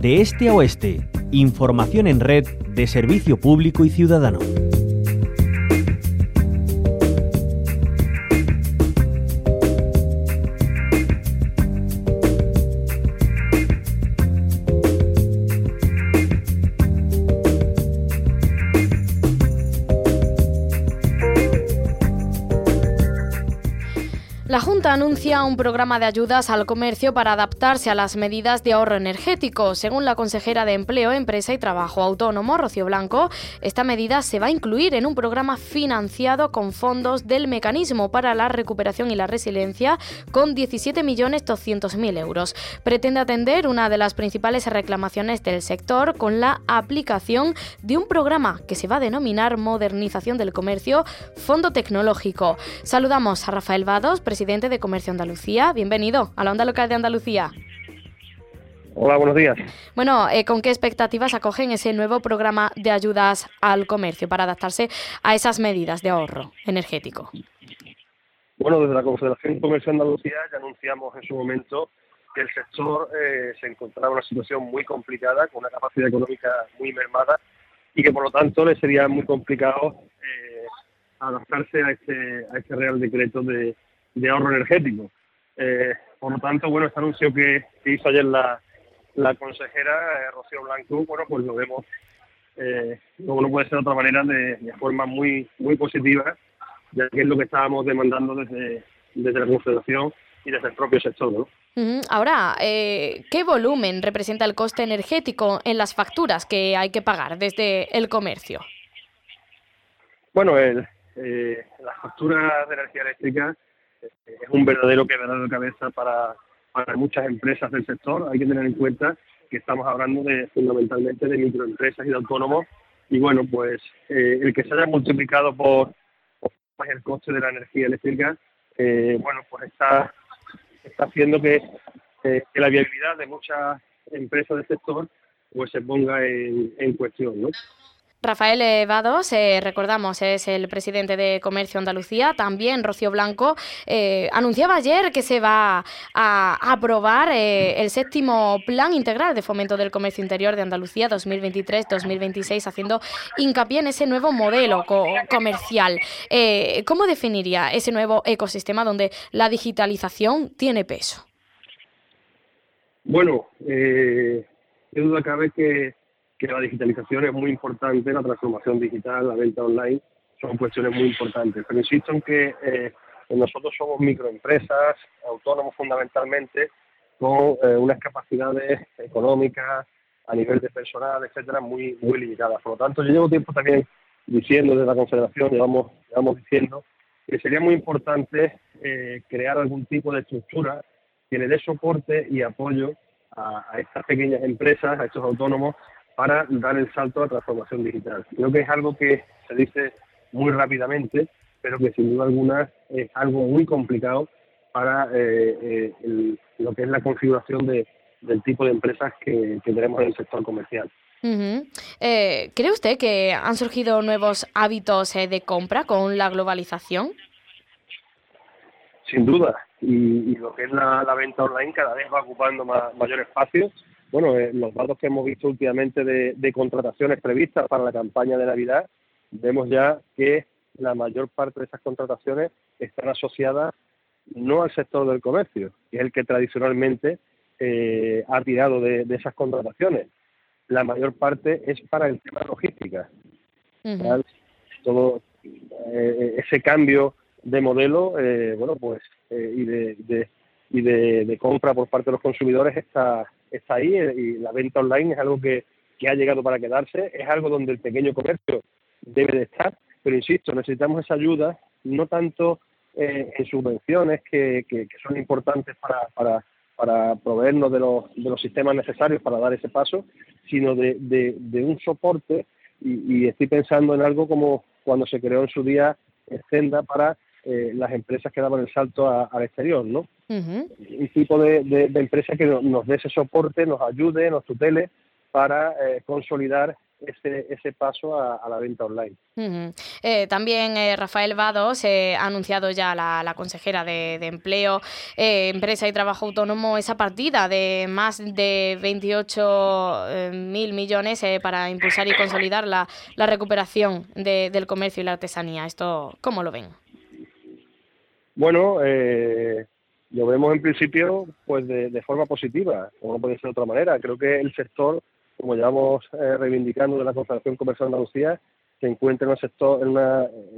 de este a oeste. Información en red de servicio público y ciudadano. La Junta anuncia un programa de ayudas al comercio para adaptarse a las medidas de ahorro energético. Según la consejera de Empleo, Empresa y Trabajo Autónomo, Rocío Blanco, esta medida se va a incluir en un programa financiado con fondos del Mecanismo para la Recuperación y la Resiliencia con 17.200.000 euros. Pretende atender una de las principales reclamaciones del sector con la aplicación de un programa que se va a denominar Modernización del Comercio Fondo Tecnológico. Saludamos a Rafael Vados, presidente presidente de Comercio Andalucía. Bienvenido a la Onda Local de Andalucía. Hola, buenos días. Bueno, eh, ¿con qué expectativas acogen ese nuevo programa de ayudas al comercio para adaptarse a esas medidas de ahorro energético? Bueno, desde la Confederación Comercio Andalucía ya anunciamos en su momento que el sector eh, se encontraba en una situación muy complicada, con una capacidad económica muy mermada y que por lo tanto le sería muy complicado eh, adaptarse a este, a este Real Decreto de, de ahorro energético. Eh, por lo tanto, bueno, este anuncio que, hizo ayer la, la consejera eh, Rocío Blanco, bueno, pues lo vemos, eh, como no puede ser de otra manera, de, forma muy muy positiva, ya que es lo que estábamos demandando desde, desde la Confederación y desde el propio sector, ¿no? Ahora, eh, ¿qué volumen representa el coste energético en las facturas que hay que pagar desde el comercio? Bueno, el, eh, las facturas de energía eléctrica es un verdadero quebradero de cabeza para, para muchas empresas del sector. Hay que tener en cuenta que estamos hablando de fundamentalmente de microempresas y de autónomos y bueno, pues eh, el que se haya multiplicado por, el coste de la energía eléctrica, eh, bueno, pues está, está haciendo que, eh, que, la viabilidad de muchas empresas del sector pues se ponga en, en cuestión, ¿no? Rafael Evados, eh, recordamos, es el presidente de Comercio Andalucía. También Rocío Blanco eh, anunciaba ayer que se va a aprobar eh, el séptimo Plan Integral de Fomento del Comercio Interior de Andalucía 2023-2026, haciendo hincapié en ese nuevo modelo comercial. ¿Cómo definiría ese nuevo ecosistema donde la digitalización tiene peso? Bueno, qué duda cabe que que la digitalización es muy importante, la transformación digital, la venta online, son cuestiones muy importantes. Pero insisto en que eh, nosotros somos microempresas, autónomos fundamentalmente, con eh, unas capacidades económicas, a nivel de personal, etcétera, muy, muy limitadas. Por lo tanto, yo llevo tiempo también diciendo desde la Confederación, llevamos, llevamos diciendo, que sería muy importante eh, crear algún tipo de estructura que le dé soporte y apoyo a, a estas pequeñas empresas, a estos autónomos, para dar el salto a transformación digital. Creo que es algo que se dice muy rápidamente, pero que sin duda alguna es algo muy complicado para eh, eh, lo que es la configuración de, del tipo de empresas que, tenemos en el sector comercial. Eh, ¿Cree usted que han surgido nuevos hábitos de compra con la globalización? Sin duda, y, lo que es la, venta online cada vez va ocupando mayor espacio bueno, eh, los datos que hemos visto últimamente de, contrataciones previstas para la campaña de Navidad, vemos ya que la mayor parte de esas contrataciones están asociadas no al sector del comercio, que es el que tradicionalmente eh, ha tirado de, esas contrataciones. La mayor parte es para el tema logística. Todo eh, ese cambio de modelo, bueno, pues, y de, y de, compra por parte de los consumidores está, está ahí eh, y la venta online es algo que, ha llegado para quedarse, es algo donde el pequeño comercio debe de estar, pero insisto, necesitamos esa ayuda, no tanto eh, en subvenciones que, que, son importantes para, para, para proveernos de los, de los sistemas necesarios para dar ese paso, sino de, de, un soporte y, y, estoy pensando en algo como cuando se creó en su día Senda para eh, las empresas que daban el salto al exterior, ¿no? Un tipo de, de, empresa que nos dé ese soporte, nos ayude, nos tutele para eh, consolidar ese, ese paso a, la venta online. Eh, también eh, Rafael Vados ha anunciado ya la, consejera de, Empleo, eh, Empresa y Trabajo Autónomo esa partida de más de 28 mil millones para impulsar y consolidar la, la recuperación del comercio y la artesanía. ¿Esto cómo lo ven? Bueno, lo vemos en principio pues de, de forma positiva, como no puede ser de otra manera. Creo que el sector como llevamos eh, reivindicando de la Confederación Comercial de Andalucía, se encuentra en un sector en,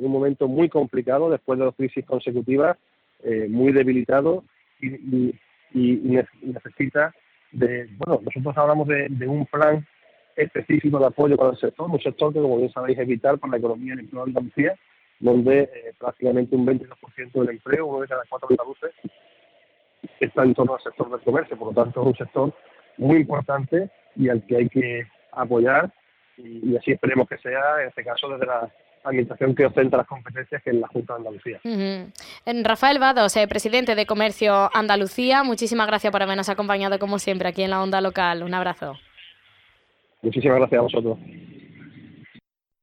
un momento muy complicado después de dos crisis consecutivas, eh, muy debilitado y, necesita de, bueno, nosotros hablamos de, un plan específico de apoyo para el sector, un sector que como bien sabéis es vital para la economía y el empleo de Andalucía, donde eh, prácticamente un 22% del empleo, uno de cada cuatro andaluces, está en torno al sector del comercio, por lo tanto es un sector muy importante y al que hay que apoyar y, así esperemos que sea, en este caso, desde la administración que ostenta las competencias, que es la Junta de Andalucía. Rafael Vados, eh, presidente de Comercio Andalucía, muchísimas gracias por habernos acompañado como siempre aquí en la onda local. Un abrazo. Muchísimas gracias a vosotros.